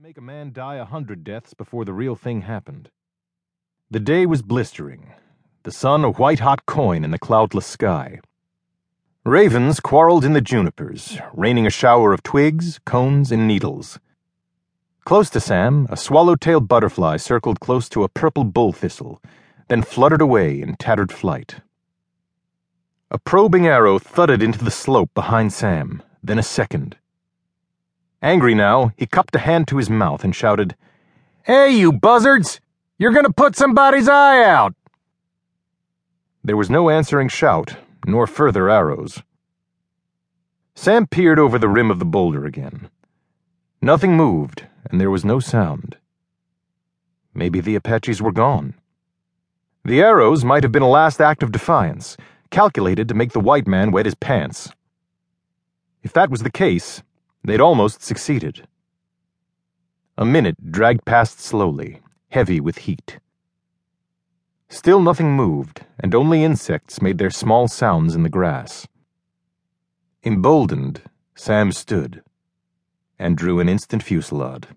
make a man die a hundred deaths before the real thing happened. The day was blistering, the sun a white hot coin in the cloudless sky. Ravens quarreled in the junipers, raining a shower of twigs, cones, and needles. Close to Sam, a swallow-tailed butterfly circled close to a purple bull thistle, then fluttered away in tattered flight. A probing arrow thudded into the slope behind Sam, then a second. Angry now, he cupped a hand to his mouth and shouted, Hey, you buzzards! You're gonna put somebody's eye out! There was no answering shout, nor further arrows. Sam peered over the rim of the boulder again. Nothing moved, and there was no sound. Maybe the Apaches were gone. The arrows might have been a last act of defiance, calculated to make the white man wet his pants. If that was the case, They'd almost succeeded. A minute dragged past slowly, heavy with heat. Still nothing moved, and only insects made their small sounds in the grass. Emboldened, Sam stood and drew an instant fusillade.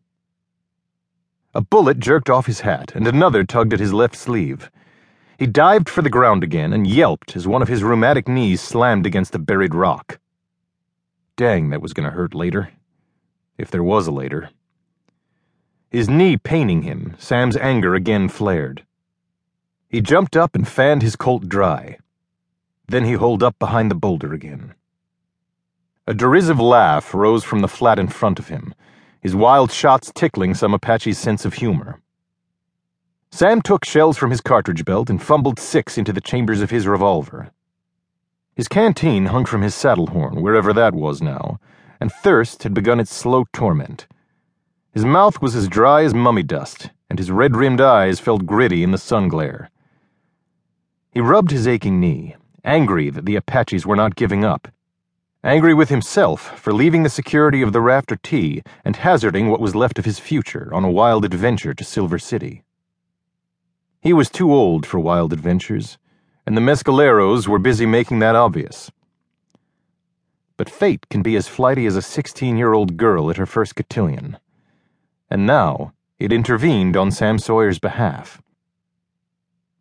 A bullet jerked off his hat, and another tugged at his left sleeve. He dived for the ground again and yelped as one of his rheumatic knees slammed against a buried rock. Dang, that was going to hurt later. If there was a later. His knee paining him, Sam's anger again flared. He jumped up and fanned his colt dry. Then he holed up behind the boulder again. A derisive laugh rose from the flat in front of him, his wild shots tickling some Apache's sense of humor. Sam took shells from his cartridge belt and fumbled six into the chambers of his revolver. His canteen hung from his saddle horn, wherever that was now, and thirst had begun its slow torment. His mouth was as dry as mummy dust, and his red rimmed eyes felt gritty in the sun glare. He rubbed his aching knee, angry that the Apaches were not giving up, angry with himself for leaving the security of the Rafter T and hazarding what was left of his future on a wild adventure to Silver City. He was too old for wild adventures and the mescaleros were busy making that obvious. But fate can be as flighty as a 16 year old girl at her first cotillion. And now it intervened on Sam Sawyer's behalf.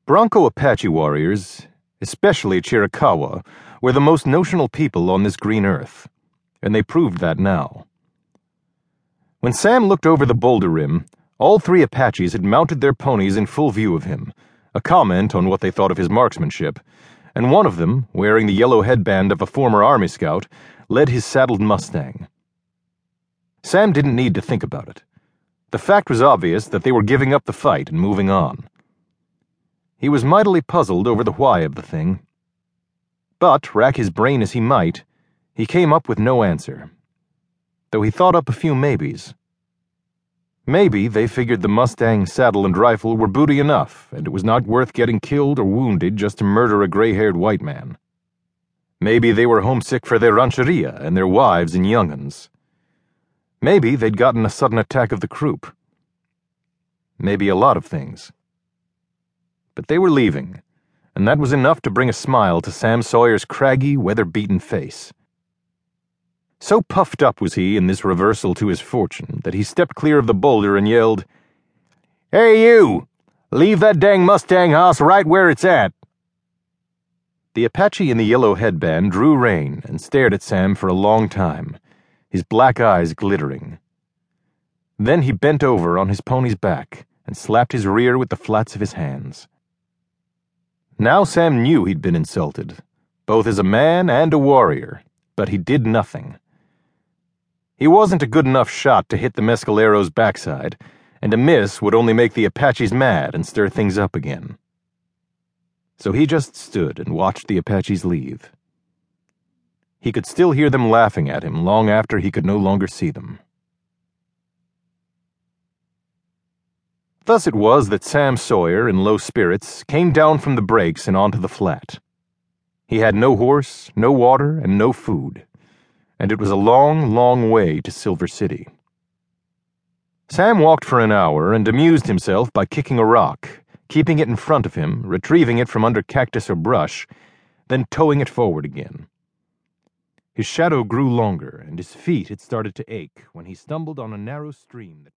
Bronco Apache warriors, especially Chiricahua, were the most notional people on this green earth, and they proved that now. When Sam looked over the boulder rim, all three Apaches had mounted their ponies in full view of him a comment on what they thought of his marksmanship, and one of them, wearing the yellow headband of a former Army scout, led his saddled Mustang. Sam didn't need to think about it. The fact was obvious that they were giving up the fight and moving on. He was mightily puzzled over the why of the thing. But, rack his brain as he might, he came up with no answer, though he thought up a few maybes. Maybe they figured the Mustang saddle and rifle were booty enough, and it was not worth getting killed or wounded just to murder a gray haired white man. Maybe they were homesick for their rancheria and their wives and young'uns. Maybe they'd gotten a sudden attack of the croup. Maybe a lot of things. But they were leaving, and that was enough to bring a smile to Sam Sawyer's craggy, weather beaten face. So puffed up was he in this reversal to his fortune that he stepped clear of the boulder and yelled, Hey, you! Leave that dang Mustang hoss right where it's at! The Apache in the yellow headband drew rein and stared at Sam for a long time, his black eyes glittering. Then he bent over on his pony's back and slapped his rear with the flats of his hands. Now Sam knew he'd been insulted, both as a man and a warrior, but he did nothing. He wasn't a good enough shot to hit the Mescalero's backside, and a miss would only make the Apaches mad and stir things up again. So he just stood and watched the Apaches leave. He could still hear them laughing at him long after he could no longer see them. Thus it was that Sam Sawyer, in low spirits, came down from the breaks and onto the flat. He had no horse, no water, and no food and it was a long, long way to Silver City. Sam walked for an hour and amused himself by kicking a rock, keeping it in front of him, retrieving it from under cactus or brush, then towing it forward again. His shadow grew longer, and his feet had started to ache when he stumbled on a narrow stream that